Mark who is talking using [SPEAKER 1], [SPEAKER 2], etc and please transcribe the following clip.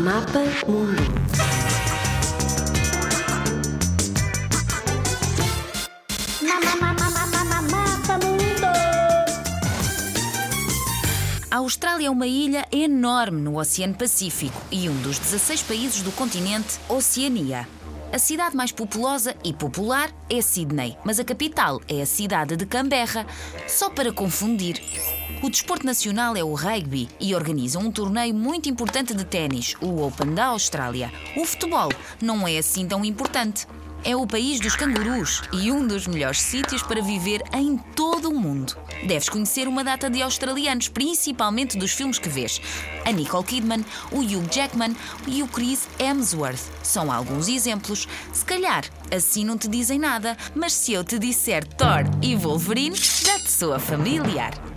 [SPEAKER 1] Mapa Mundo.
[SPEAKER 2] A Austrália é uma ilha enorme no Oceano Pacífico e um dos 16 países do continente Oceania. A cidade mais populosa e popular é Sydney, mas a capital é a cidade de Canberra, só para confundir. O desporto nacional é o rugby e organiza um torneio muito importante de ténis, o Open da Austrália. O futebol não é assim tão importante. É o país dos cangurus e um dos melhores sítios para viver em todo o mundo. Deves conhecer uma data de australianos, principalmente dos filmes que vês. A Nicole Kidman, o Hugh Jackman e o Chris Hemsworth. São alguns exemplos. Se calhar, assim não te dizem nada, mas se eu te disser Thor e Wolverine, já te soa familiar.